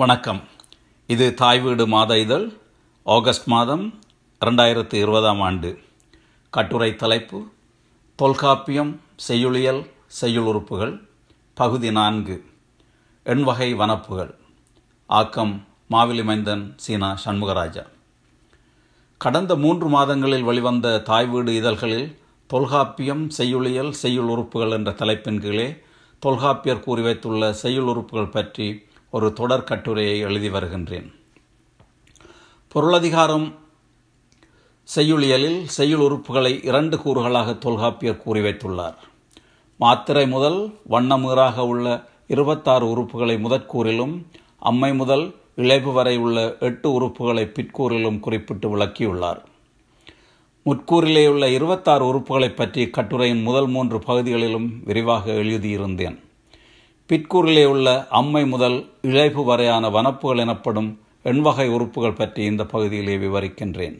வணக்கம். இது தாய் வீடு மாத இதழ் ஆகஸ்ட் மாதம் ரெண்டாயிரத்து இருபதாம் ஆண்டு. கட்டுரை தலைப்பு தொல்காப்பியம் செய்யுளியல் செய்யுள் உறுப்புகள் பகுதி நான்கு. எண்வகை வனப்புகள். ஆக்கம் மாவிலி மைந்தன் சீனா சண்முகராஜா. கடந்த மூன்று மாதங்களில் வெளிவந்த தாய் வீடு இதழ்களில் தொல்காப்பியம் செய்யுளியல் செய்யுள் உறுப்புகள் என்ற தலைப்பின் கீழே தொல்காப்பியர் கூறி வைத்துள்ள செய்யுள் உறுப்புகள் பற்றி ஒரு தொடர் கட்டுரையை எழுதி வருகின்றேன். பொருளதிகாரம் செய்யுளியலில் செய்யுள் உறுப்புகளை இரண்டு கூறுகளாக தொல்காப்பியர் கூறி வைத்துள்ளார். மாத்திரை முதல் வண்ணமீறாக உள்ள இருபத்தாறு உறுப்புகளை முதற்கூறிலும் அம்மை முதல் இழைப்பு வரை உள்ள எட்டு உறுப்புகளை பிற்கூறிலும் குறிப்பிட்டு விளக்கியுள்ளார். முற்கூறிலே உள்ள இருபத்தாறு உறுப்புகளை பற்றி கட்டுரையின் முதல் மூன்று பகுதிகளிலும் விரிவாக எழுதியிருந்தேன். பிற்கூறிலே உள்ள அம்மை முதல் இழைப்பு வரையான வனப்புகள் எனப்படும் எண்வகை உறுப்புகள் பற்றி இந்த பகுதியிலே விவரிக்கின்றேன்.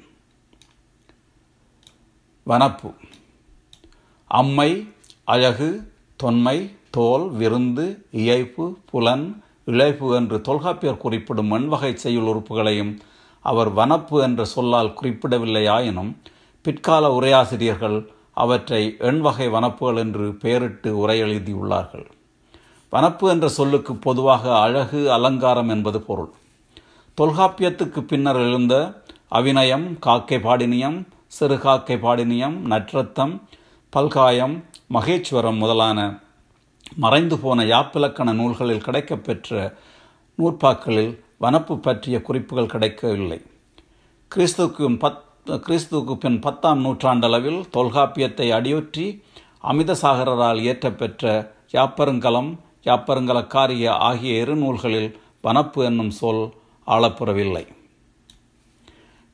வனப்பு. அம்மை அழகு தொன்மை தோல் விருந்து இயைப்பு புலன் இழைப்பு என்று தொல்காப்பியர் குறிப்பிடும் மண்வகை செய்யுள் உறுப்புகளையும் அவர் வனப்பு என்ற சொல்லால் குறிப்பிடவில்லையாயினும் பிற்கால உரையாசிரியர்கள் அவற்றை எண்வகை வனப்புகள் என்று பெயரிட்டு உரை எழுதியுள்ளார்கள் வனப்பு என்ற சொல்லுக்கு பொதுவாக அழகு அலங்காரம் என்பது பொருள். தொல்காப்பியத்துக்கு பின்னர் எழுந்த அவிநயம் காக்கை பாடினியம் சிறு காக்கை பாடினியம் நற்றத்தம் பல்காயம் மகேஸ்வரம் முதலான மறைந்து போன யாப்பிலக்கண நூல்களில் கிடைக்கப்பெற்ற நூற்பாக்களில் வனப்பு பற்றிய குறிப்புகள் கிடைக்கவில்லை. கிறிஸ்துக்கு பத் கிறிஸ்துவுக்கு பின் பத்தாம் நூற்றாண்டளவில் தொல்காப்பியத்தை அடியொற்றி அமிதசாகரால் இயற்றப்பெற்ற யாப்பருங்கலம் யாப்பருங்கலக்காரிய ஆகிய இருநூல்களில் வனப்பு என்னும் சொல் ஆளப்புறவில்லை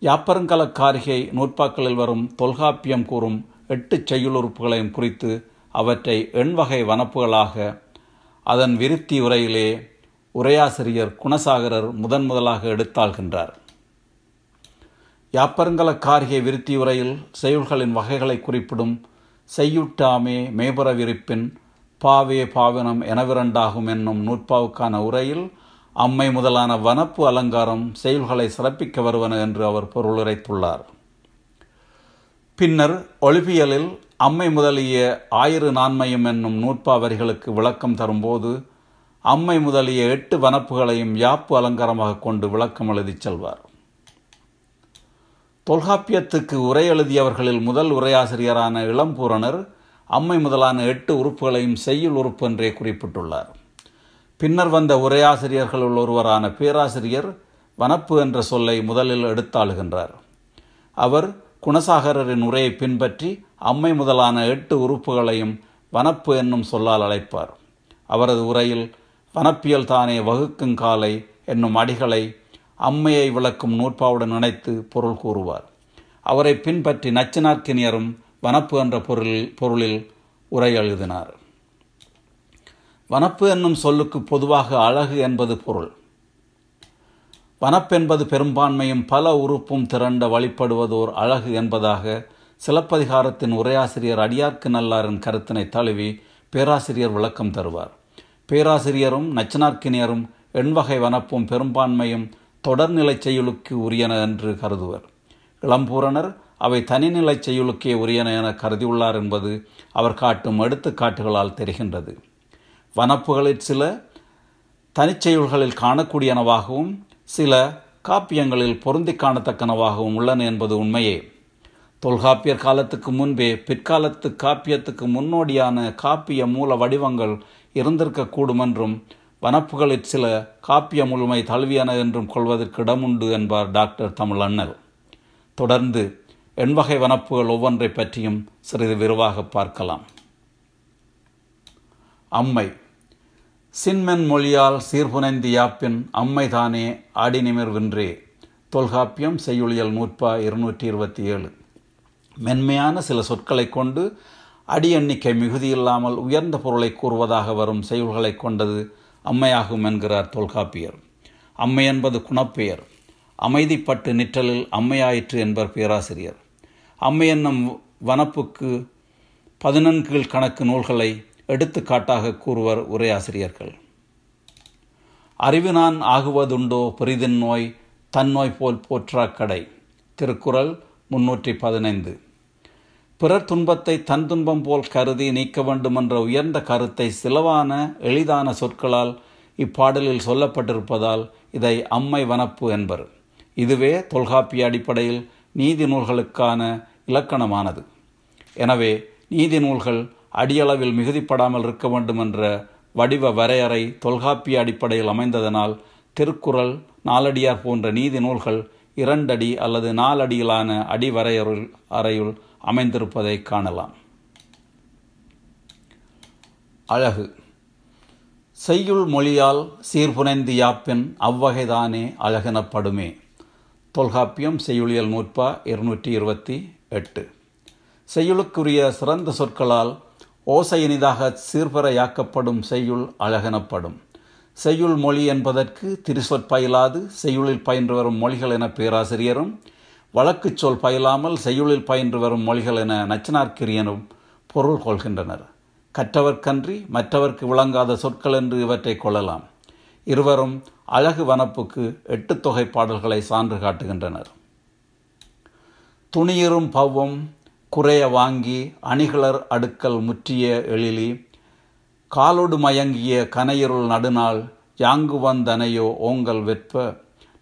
யாப்பருங்கலக்காரிகை நூற்பாக்களில் வரும் தொல்காப்பியம் கூறும் எட்டு செய்யுளுறுப்புகளையும் குறித்து அவற்றை எண்வகை வனப்புகளாக அதன் விருத்தி உரையிலே உரையாசிரியர் குணசாகரர் முதன் முதலாக எடுத்தாள்கின்றார். யாப்பருங்கலக்காரிகை விருத்தி உரையில் செய்யுள்களின் வகைகளை குறிப்பிடும் செய்யுட்டாமே மேபுற விரிப்பின் பாவே பாவனம் எனவிரண்டாகும் என்னும் நூற்பாவுக்கான உரையில் அம்மை முதலான வனப்பு அலங்காரம் செயல்களை சிறப்பிக்க வருவன என்று அவர் பொருளுரைத்துள்ளார். பின்னர் ஒளிபியலில் அம்மை முதலிய ஆயிரு நான்மையும் என்னும் நூற்பா வரிகளுக்கு விளக்கம் தரும்போது அம்மை முதலிய எட்டு வனப்புகளையும் யாப்பு அலங்காரமாக கொண்டு விளக்கம் எழுதிச் செல்வார். தொல்காப்பியத்துக்கு உரை எழுதியவர்களில் முதல் உரையாசிரியரான இளம்பூரணர் அம்மை முதலான எட்டு உறுப்புகளையும் செய்யுள் உறுப்பு என்றே குறிப்பிட்டுள்ளார். பின்னர் வந்த உரையாசிரியர்களுள் ஒருவரான பேராசிரியர் வனப்பு என்ற சொல்லை முதலில் எடுத்தாளுகின்றார். அவர் குணசாகரின் உரையை பின்பற்றி அம்மை முதலான எட்டு உறுப்புகளையும் வனப்பு என்னும் சொல்லால் அழைப்பார். அவரது உரையில் வனப்பியல் தானே வகுக்கும் காலை என்னும் அடிகளை அம்மையை விளக்கும் நூற்பாவுடன் இணைத்து பொருள் கூறுவார். அவரை பின்பற்றி நச்சினார்க்கினியரும் வனப்பு என்ற பொருளில் பொருளில் உரை எழுதினார். வனப்பு என்னும் சொல்லுக்கு பொதுவாக அழகு என்பது பொருள். வனப்பென்பது பெரும்பான்மையும் பல உறுப்பும் திரண்ட வழிபடுவதோர் அழகு என்பதாக சிலப்பதிகாரத்தின் உரையாசிரியர் அடியார்க்கு நல்லாரின் கருத்தினை தழுவி பேராசிரியர் விளக்கம் தருவார். பேராசிரியரும் நச்சனார்க்கினியரும் எண்வகை வனப்பும் பெரும்பான்மையும் தொடர்நிலை செயலுக்கு உரியன என்று கருதுவர். இளம்பூரணர் அவை தனிநிலை செயலுக்கே உரியன என கருதியுள்ளார் என்பது அவர் காட்டும் எடுத்துக்காட்டுகளால் தெரிகின்றது. வனப்புகளில் சில தனிச்செயல்களில் காணக்கூடியனவாகவும் சில காப்பியங்களில் பொருந்தி காணத்தக்கனவாகவும் உள்ளன என்பது உண்மையே. தொல்காப்பியர் காலத்துக்கு முன்பே பிற்காலத்து காப்பியத்துக்கு முன்னோடியான காப்பிய மூல வடிவங்கள் இருந்திருக்கக்கூடும் என்றும் வனப்புகளில் சில காப்பிய முழுமை தழுவியன என்றும் கொள்வதற்கு இடமுண்டு என்பார் டாக்டர் தமிழ் அண்ணல் தொடர்ந்து எண்வகை வனப்புகள் ஒவ்வொன்றை பற்றியும் சிறிது விரிவாக பார்க்கலாம். அம்மை. சின்மென் மொழியால் சீர்புனைந்து யாப்பின் அம்மைதானே வென்றே தொல்காப்பியம் செய்யுளியல் நூற்பா இருநூற்றி இருபத்தி ஏழு மென்மையான சில சொற்களை கொண்டு அடி எண்ணிக்கை மிகுதியில்லாமல் உயர்ந்த பொருளை கூறுவதாக வரும் செய்யுள்களை கொண்டது அம்மையாகும் என்கிறார் தொல்காப்பியர். அம்மை என்பது குணப்பெயர். அமைதிப்பட்டு நிற்றலில் அம்மையாயிற்று என்பர் பேராசிரியர். அம்மையன்னம் வனப்புக்கு பதினன்கீழ் கணக்கு நூல்களை எடுத்துக்காட்டாக கூறுவர் உரையாசிரியர்கள். அறிவினான் ஆகுவதுண்டோ பெரிதின் நோய் தன்னோய் போல் போற்றாக்கடை திருக்குறள் முன்னூற்றி பதினைந்து. பிறர் துன்பத்தை தன் துன்பம் போல் கருதி நீக்க வேண்டுமென்ற உயர்ந்த கருத்தை சிலவான எளிதான சொற்களால் இப்பாடலில் சொல்லப்பட்டிருப்பதால் இதை அம்மை வனப்பு என்பர். இதுவே தொல்காப்பிய அடிப்படையில் நீதி நூல்களுக்கான இலக்கணமானது. எனவே நீதி நூல்கள் அடியளவில் மிகுதிப்படாமல் இருக்க வேண்டும் என்ற வடிவ வரையறை தொல்காப்பிய அடிப்படையில் அமைந்ததனால் திருக்குறள் நாலடியார் போன்ற நீதி நூல்கள் இரண்டடி அல்லது நாலடியிலான அடிவரையருள் அறையுள் அமைந்திருப்பதை காணலாம். அழகு. செய்யுள் மொழியால் சீர்புனைந்து யாப்பின் அவ்வகைதானே அழகெனப்படுமே. தொல்காப்பியம் செய்யுளியல் நூற்பா இருநூற்றி இருபத்தி எட்டு. செய்யுளுக்குரிய சிறந்த சொற்களால் ஓசையினிதாக சீர்பறையாக்கப்படும் செய்யுள் அழகெனப்படும். செய்யுள் மொழி என்பதற்கு திருசொற் பயிலாது செய்யுளில் பயின்று வரும் மொழிகள் என பேராசிரியரும் வழக்குச் சொல் பயிலாமல் செய்யுளில் பயின்று வரும் மொழிகள் என நச்சனார்க்கிரியனும் பொருள் கொள்கின்றனர். கற்றவர்க்கன்றி மற்றவர்க்கு விளங்காத சொற்கள் என்று இவற்றை கொள்ளலாம். இருவரும் அழகு வனப்புக்கு எட்டு தொகை பாடல்களை சான்று காட்டுகின்றனர். துணியரும் பவ்வம் குறைய வாங்கி அணிகளர் அடுக்கல் முற்றிய எழிலி காலொடு மயங்கிய கனையிருள் நடுநாள் யாங்கு வந்தனையோ ஓங்கல் வெற்ப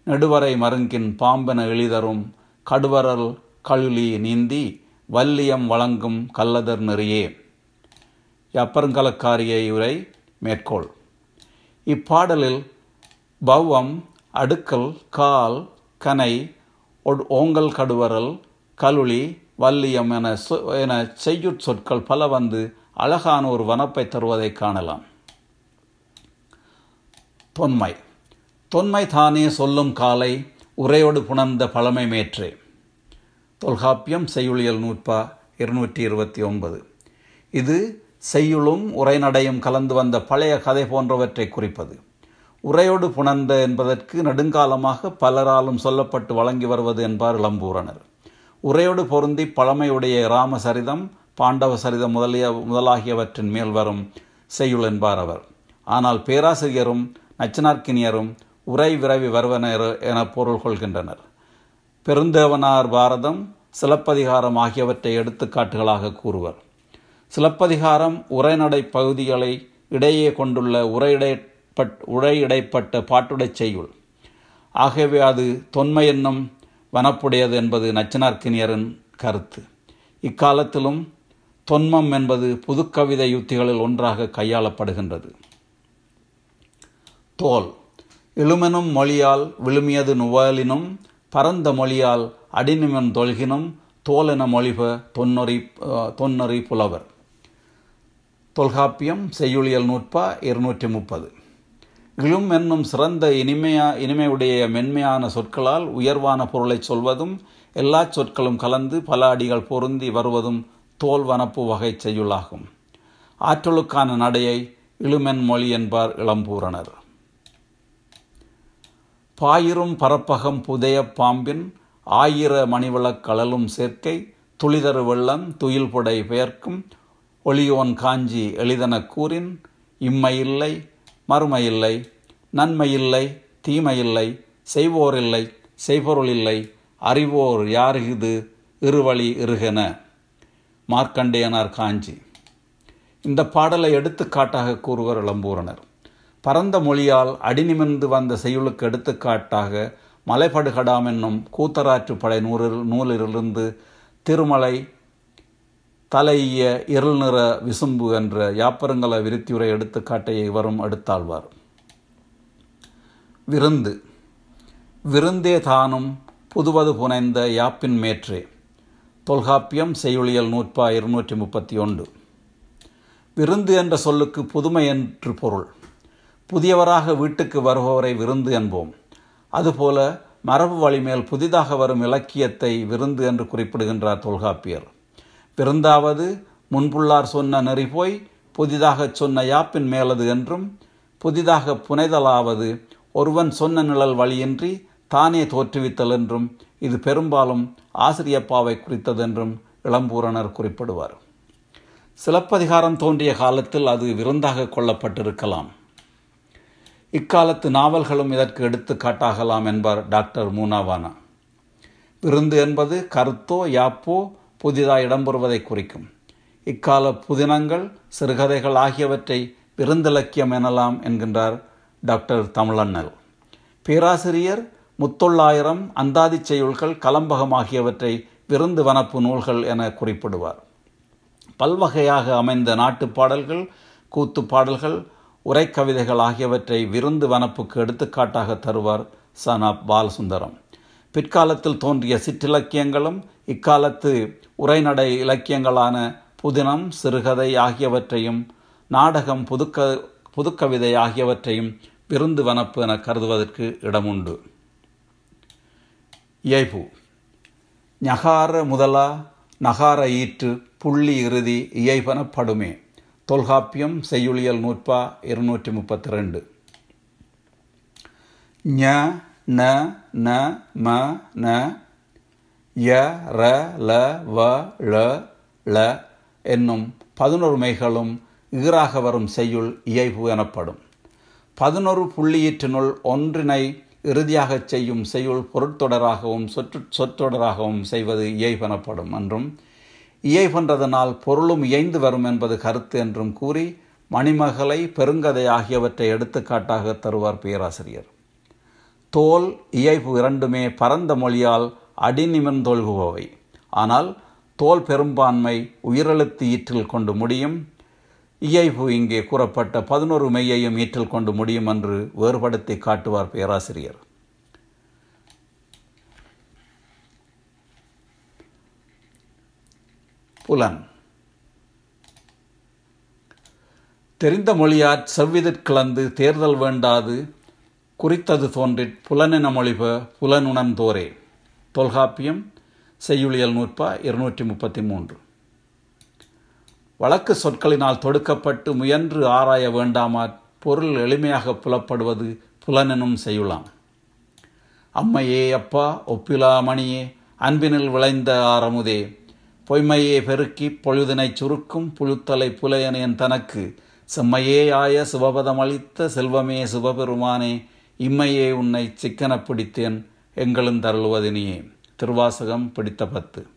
நெடுவரை மருங்கின் பாம்பென எளிதரும் கடுவரல் கழுலி நீந்தி வல்லியம் வழங்கும் கல்லதர் நெறியே. அப்பருங்கலக்காரியை உரை மேற்கோள். இப்பாடலில் பவ்வம் அடுக்கல் கால் கனை ஓங்கல் கடுவரல் கலுளி வல்லியம் என சொ என செய்யுட் சொற்கள் பல வந்து அழகான ஒரு வனப்பை தருவதை காணலாம். தொன்மை. தொன்மை தானே சொல்லும் காலை உரையோடு புணர்ந்த பழமை மேற்றே. தொல்காப்பியம் செய்யுளியல் நூற்பா இருநூற்றி இருபத்தி ஒன்பது இது செய்யுளும் உரைநடையும் கலந்து வந்த பழைய கதை போன்றவற்றை குறிப்பது. உரையோடு புணர்ந்த என்பதற்கு நெடுங்காலமாக பலராலும் சொல்லப்பட்டு வழங்கி வருவது என்பார் இளம்பூரணர். உரையோடு பொருந்தி பழமையுடைய ராமசரிதம் பாண்டவ சரிதம் முதலிய முதலாகியவற்றின் மேல் வரும் செய்யுள் என்பார் அவர். ஆனால் பேராசிரியரும் நச்சனார்க்கினியரும் உரை விரைவி வருவனர் என பொருள் கொள்கின்றனர். பெருந்தேவனார் பாரதம் சிலப்பதிகாரம் ஆகியவற்றை எடுத்துக்காட்டுகளாக கூறுவர். சிலப்பதிகாரம் உரைநடை பகுதிகளை இடையே கொண்டுள்ள பட் உழையிடைப்பட்ட பாட்டுடைச் செய்யுள் ஆகவே அது தொன்மை என்னும் வனப்புடையது என்பது நச்சனார்க்கினியரின் கருத்து. இக்காலத்திலும் தொன்மம் என்பது புதுக்கவிதை யுத்திகளில் ஒன்றாக கையாளப்படுகின்றது. தோல். இழுமெனும் மொழியால் விழுமியது நுவலினும் பரந்த மொழியால் அடிநிமன் தொல்கினும் தோல் என மொழிப தொன்னொறி தொன்னொறி புலவர். தொல்காப்பியம் செய்யுளியல் நூற்பா இருநூற்றி முப்பது. இழும் என்னும் சிறந்த இனிமையா இனிமையுடைய மென்மையான சொற்களால் உயர்வான பொருளை சொல்வதும் எல்லா சொற்களும் கலந்து பல அடிகள் பொருந்தி வருவதும் தோல் வனப்பு வகை செய்யுளாகும். ஆற்றலுக்கான நடையை இழுமென் மொழி என்பார் இளம்பூரணர். பாயிரும் பரப்பகம் புதைய பாம்பின் ஆயிர மணிவிளக்கழலும் சேர்க்கை துளிதரு வெள்ளம் துயில் புடை பெயர்க்கும் ஒளியோன் காஞ்சி எளிதன கூறின் இம்மையில்லை மறுமையில்லை நன்மையில்லை தீமையில்லை செய்வோரில்லை செய்பொருள் இல்லை அறிவோர் யார் இது இருவழி இருகென. மார்க்கண்டேயனார் காஞ்சி. இந்த பாடலை எடுத்துக்காட்டாக கூறுவர் இளம்பூரணர். பரந்த மொழியால் அடிநிமிர்ந்து வந்த செய்யுளுக்கு எடுத்துக்காட்டாக மலைப்படுகடாம் என்னும் கூத்தராற்று படை நூலில் நூலிலிருந்து திருமலை தலைய இருள் நிற விசும்பு என்ற யாப்பருங்கல விருத்தியுரை எடுத்துக்காட்டையை வரும் எடுத்தாழ்வார். விருந்து. விருந்தே தானும் புதுவது புனைந்த யாப்பின் மேற்றே. தொல்காப்பியம் செய்யுளியல் நூற்பா இருநூற்றி முப்பத்தி ஒன்று விருந்து என்ற சொல்லுக்கு புதுமை என்று பொருள். புதியவராக வீட்டுக்கு வருபவரை விருந்து என்போம். அதுபோல மரபு வழிமேல் புதிதாக வரும் இலக்கியத்தை விருந்து என்று குறிப்பிடுகின்றார் தொல்காப்பியர். விருந்தாவது முன்புள்ளார் சொன்ன நெறி போய் புதிதாகச் சொன்ன யாப்பின் மேலது என்றும் புதிதாக புனைதலாவது ஒருவன் சொன்ன நிழல் வழியின்றி தானே தோற்றுவித்தல் என்றும் இது பெரும்பாலும் ஆசிரியப்பாவை குறித்ததென்றும் இளம்பூரணர் குறிப்பிடுவார். சிலப்பதிகாரம் தோன்றிய காலத்தில் அது விருந்தாக கொள்ளப்பட்டிருக்கலாம். இக்காலத்து நாவல்களும் இதற்கு எடுத்துக்காட்டாகலாம் என்பார் டாக்டர் மூனாவானா. விருந்து என்பது கருத்தோ யாப்போ புதிதாக இடம்பெறுவதை குறிக்கும். இக்கால புதினங்கள் சிறுகதைகள் ஆகியவற்றை விருந்திலக்கியம் எனலாம் என்கின்றார் டாக்டர் தமிழண்ணல். பேராசிரியர் முத்தொள்ளாயிரம் அந்தாதி செய்யுள்கள் கலம்பகம் ஆகியவற்றை விருந்து வனப்பு நூல்கள் என குறிப்பிடுவார். பல்வகையாக அமைந்த நாட்டுப் பாடல்கள் கூத்து பாடல்கள் உரைக்கவிதைகள் ஆகியவற்றை விருந்து வனப்புக்கு எடுத்துக்காட்டாக தருவார் சனா பாலசுந்தரம். பிற்காலத்தில் தோன்றிய சிற்றிலக்கியங்களும் இக்காலத்து உரைநடை இலக்கியங்களான புதினம் சிறுகதை ஆகியவற்றையும் நாடகம் புதுக்க புதுக்கவிதை ஆகியவற்றையும் விருந்து வனப்பு என கருதுவதற்கு இடமுண்டு. இயைபு. ஞகார முதலா நகார ஈற்று புள்ளி இறுதி இயைபனப்படுமே தொல்காப்பியம் செய்யுளியல் நூற்பா இருநூற்றி முப்பத்தி ரெண்டு ஞ ந ந ம ந ய ர ல வ ழ ள என்னும் பதினொரு மெய்களும் வரும் செய்யுள் இயைபு எனப்படும். பதினொரு புள்ளியீற்றினுள் ஒன்றினை இறுதியாகச் செய்யும் செய்யுள் பொருட்தொடராகவும் சொற்று சொற்றொடராகவும் செய்வது இயைபெனப்படும் என்றும் இயைபென்றதனால் பொருளும் இயைந்து வரும் என்பது கருத்து என்றும் கூறி மணிமகளை பெருங்கதை ஆகியவற்றை எடுத்துக்காட்டாக தருவார் பேராசிரியர். தோல் இயைபு இரண்டுமே பரந்த மொழியால் அடிநிமிர்ந்தொழுகுபவை ஆனால் தோல் பெரும்பான்மை உயிரெழுத்து ஈற்றில் கொண்டு முடியும் இயைபு இங்கே கூறப்பட்ட பதினொரு மெய்யையும் ஈற்றல் கொண்டு முடியும் என்று வேறுபடுத்தி காட்டுவார் பேராசிரியர். புலன். தெரிந்த மொழியாற் செவ்விதிற் கிளந்து தேர்தல் வேண்டாது குறித்தது தோன்றிற் புலனென மொழிப புலனுணர்ந்தோரே. தொல்காப்பியம் செய்யுளியல் நூற்பா இருநூற்றி முப்பத்தி மூன்று. வழக்கு சொற்களினால் தொடுக்கப்பட்டு முயன்று ஆராய வேண்டாமாற் பொருள் எளிமையாக புலப்படுவது புலனெனும் செய்யுளாம். அம்மையே அப்பா ஒப்பிலா மணியே அன்பினில் விளைந்த ஆரமுதே. பொய்மையே பெருக்கி பொழுதினைச் சுருக்கும் புழுத்தலை புலையனேன் தனக்கு. செம்மையே ஆய சிவபதம் அளித்த செல்வமே சிவபெருமானே இம்மையே உன்னை சிக்கன பிடித்தேன் எங்களும் தருள்வதினியே திருவாசகம் பிடித்த பத்து.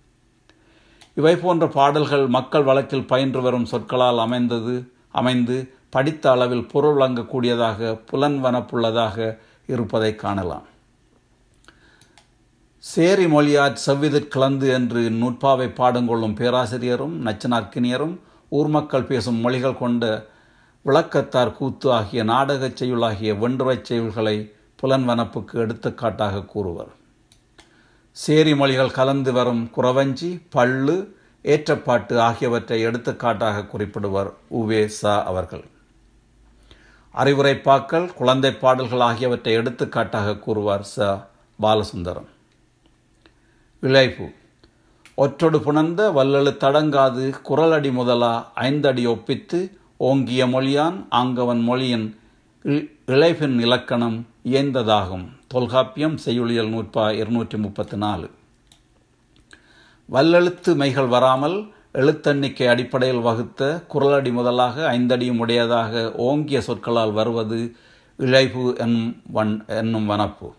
இவை போன்ற பாடல்கள் மக்கள் வழக்கில் பயின்று வரும் சொற்களால் அமைந்தது அமைந்து படித்த அளவில் பொருள் வழங்கக்கூடியதாக புலன்வனப்புள்ளதாக இருப்பதை காணலாம். சேரி மொழியார் செவ்விதிற் கலந்து என்று நூற்பாவை பாடுங்கொள்ளும் பேராசிரியரும் நச்சனார்க்கினியரும் ஊர் மக்கள் பேசும் மொழிகள் கொண்ட விளக்கத்தார் கூத்து ஆகிய நாடகச் செய்யுளாகிய வென்றுரைச் செய்யுள்களை புலன்வனப்புக்கு எடுத்துக்காட்டாக கூறுவர். சேரி மொழிகள் கலந்து வரும் குறவஞ்சி பள்ளு ஏற்றப்பாட்டு ஆகியவற்றை எடுத்துக்காட்டாக குறிப்பிடுவர் உவே சா அவர்கள். அறிவுரைப்பாக்கள் குழந்தை பாடல்கள் ஆகியவற்றை எடுத்துக்காட்டாக கூறுவார் ச. பாலசுந்தரம். இழைப்பு ஒற்றொடு புணர்ந்த வல்லழு தடங்காது குரலடி முதலா ஐந்தடி ஒப்பித்து ஓங்கிய மொழியான் ஆங்கவன் மொழியின் இழைப்பின் இலக்கணம் இயந்ததாகும். தொல்காப்பியம் செய்யுளியல் நூற்பா இருநூற்றி முப்பத்தி நாலு வல்லெழுத்து மைகள் வராமல் எழுத்தெண்ணிக்கை அடிப்படையில் வகுத்த குரலடி முதலாக ஐந்தடியும் உடையதாக ஓங்கிய சொற்களால் வருவது இழைப்பு என்னும் வன் என்னும் வனப்பு.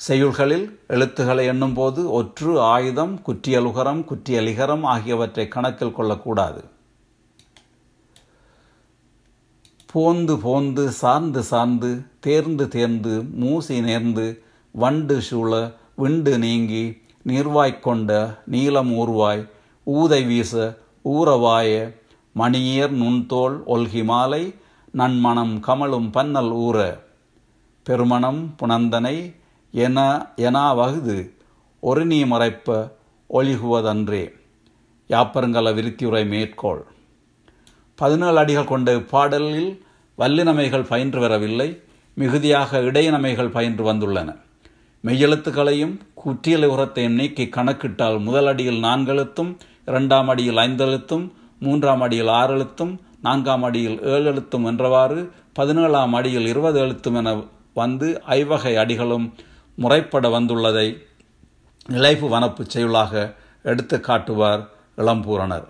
செய்யுள்களில் எழுத்துக்களை எண்ணும்போது ஒற்று ஆயுதம் குற்றியலுகரம் குற்றியலிகரம் ஆகியவற்றை கணக்கில் கொள்ளக்கூடாது. போந்து போந்து சார்ந்து சார்ந்து தேர்ந்து தேர்ந்து மூசி நேர்ந்து வண்டு சூழ விண்டு நீங்கி நீர்வாய்க்கொண்ட நீலம் ஊர்வாய் ஊதை வீச ஊறவாய மணியேர் நுண்தோல் ஒல்கி மாலை நன்மணம் கமலும் பன்னல் ஊற. பெருமணம் புனந்தனை என எனா வகுது ஒரு நீ மறைப்ப ஒழிகுவதன்றே. யாப்பருங்கல விருத்தியுரை மேற்கோள். பதினேழு அடிகள் கொண்ட இப்பாடலில் வல்லினமைகள் பயின்று வரவில்லை மிகுதியாக இடையினமைகள் பயின்று வந்துள்ளன. மெய்யெழுத்துக்களையும் குற்றியலை உரத்தையும் நீக்கி கணக்கிட்டால் முதல் அடியில் நான்கெழுத்தும் இரண்டாம் அடியில் ஐந்தெழுத்தும் மூன்றாம் அடியில் ஆறு எழுத்தும் நான்காம் அடியில் ஏழு எழுத்தும் என்றவாறு பதினேழாம் அடியில் இருபது எழுத்தும் என வந்து ஐவகை அடிகளும் முறைப்பட வந்துள்ளதை இழைப்பு வனப்பு செயலாக எடுத்து காட்டுவார் இளம்பூரணர்.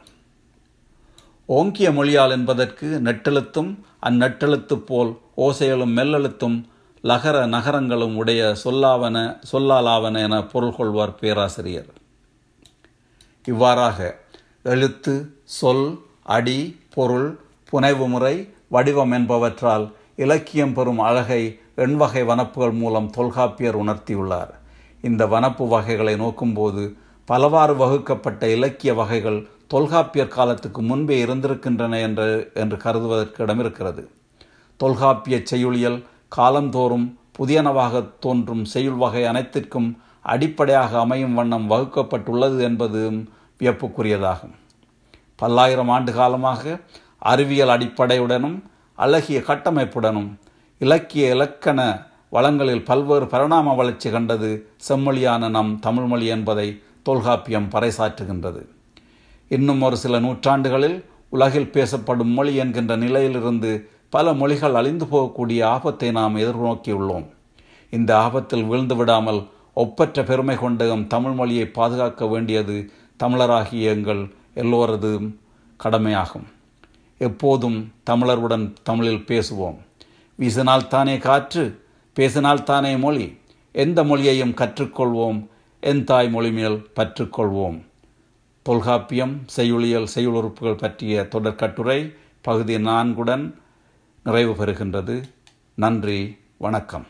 ஓங்கிய மொழியால் என்பதற்கு நெட்டெழுத்தும் அந்நெட்டெழுத்து போல் ஓசைகளும் மெல்லெழுத்தும் லகர நகரங்களும் உடைய சொல்லாவன சொல்லாலாவன என பொருள் கொள்வார் பேராசிரியர். இவ்வாறாக எழுத்து சொல் அடி பொருள் புனைவு முறை வடிவம் என்பவற்றால் இலக்கியம் பெறும் அழகை எண்வகை வனப்புகள் மூலம் தொல்காப்பியர் உணர்த்தியுள்ளார். இந்த வனப்பு வகைகளை நோக்கும்போது பலவாறு வகுக்கப்பட்ட இலக்கிய வகைகள் தொல்காப்பியர் காலத்துக்கு முன்பே இருந்திருக்கின்றன என்று என்று கருதுவதற்கு இடமிருக்கிறது. தொல்காப்பிய செய்யுளியல் காலந்தோறும் புதியனவாக தோன்றும் செய்யுள் வகை அனைத்திற்கும் அடிப்படையாக அமையும் வண்ணம் வகுக்கப்பட்டுள்ளது என்பதும் வியப்புக்குரியதாகும். பல்லாயிரம் ஆண்டு காலமாக அறிவியல் அடிப்படையுடனும் அழகிய கட்டமைப்புடனும் இலக்கிய இலக்கண வளங்களில் பல்வேறு பரிணாம வளர்ச்சி கண்டது செம்மொழியான நம் தமிழ்மொழி என்பதை தொல்காப்பியம் பறைசாற்றுகின்றது. இன்னும் ஒரு சில நூற்றாண்டுகளில் உலகில் பேசப்படும் மொழி என்கின்ற நிலையிலிருந்து பல மொழிகள் அழிந்து போகக்கூடிய ஆபத்தை நாம் எதிர்நோக்கியுள்ளோம். இந்த ஆபத்தில் வீழ்ந்து விடாமல் ஒப்பற்ற பெருமை கொண்ட எம் தமிழ் மொழியை பாதுகாக்க வேண்டியது தமிழராகிய எங்கள் எல்லோரதும் கடமையாகும். எப்போதும் தமிழருடன் தமிழில் பேசுவோம். வீசினால் தானே காற்று பேசினால் தானே மொழி. எந்த மொழியையும் கற்றுக்கொள்வோம் என் தாய் மொழி மேல் பற்றுக்கொள்வோம். தொல்காப்பியம் செய்யுளியல் செய்யுளுறுப்புகள் பற்றிய தொடர்கட்டுரை பகுதி நான்குடன் நிறைவு பெறுகின்றது. நன்றி வணக்கம்.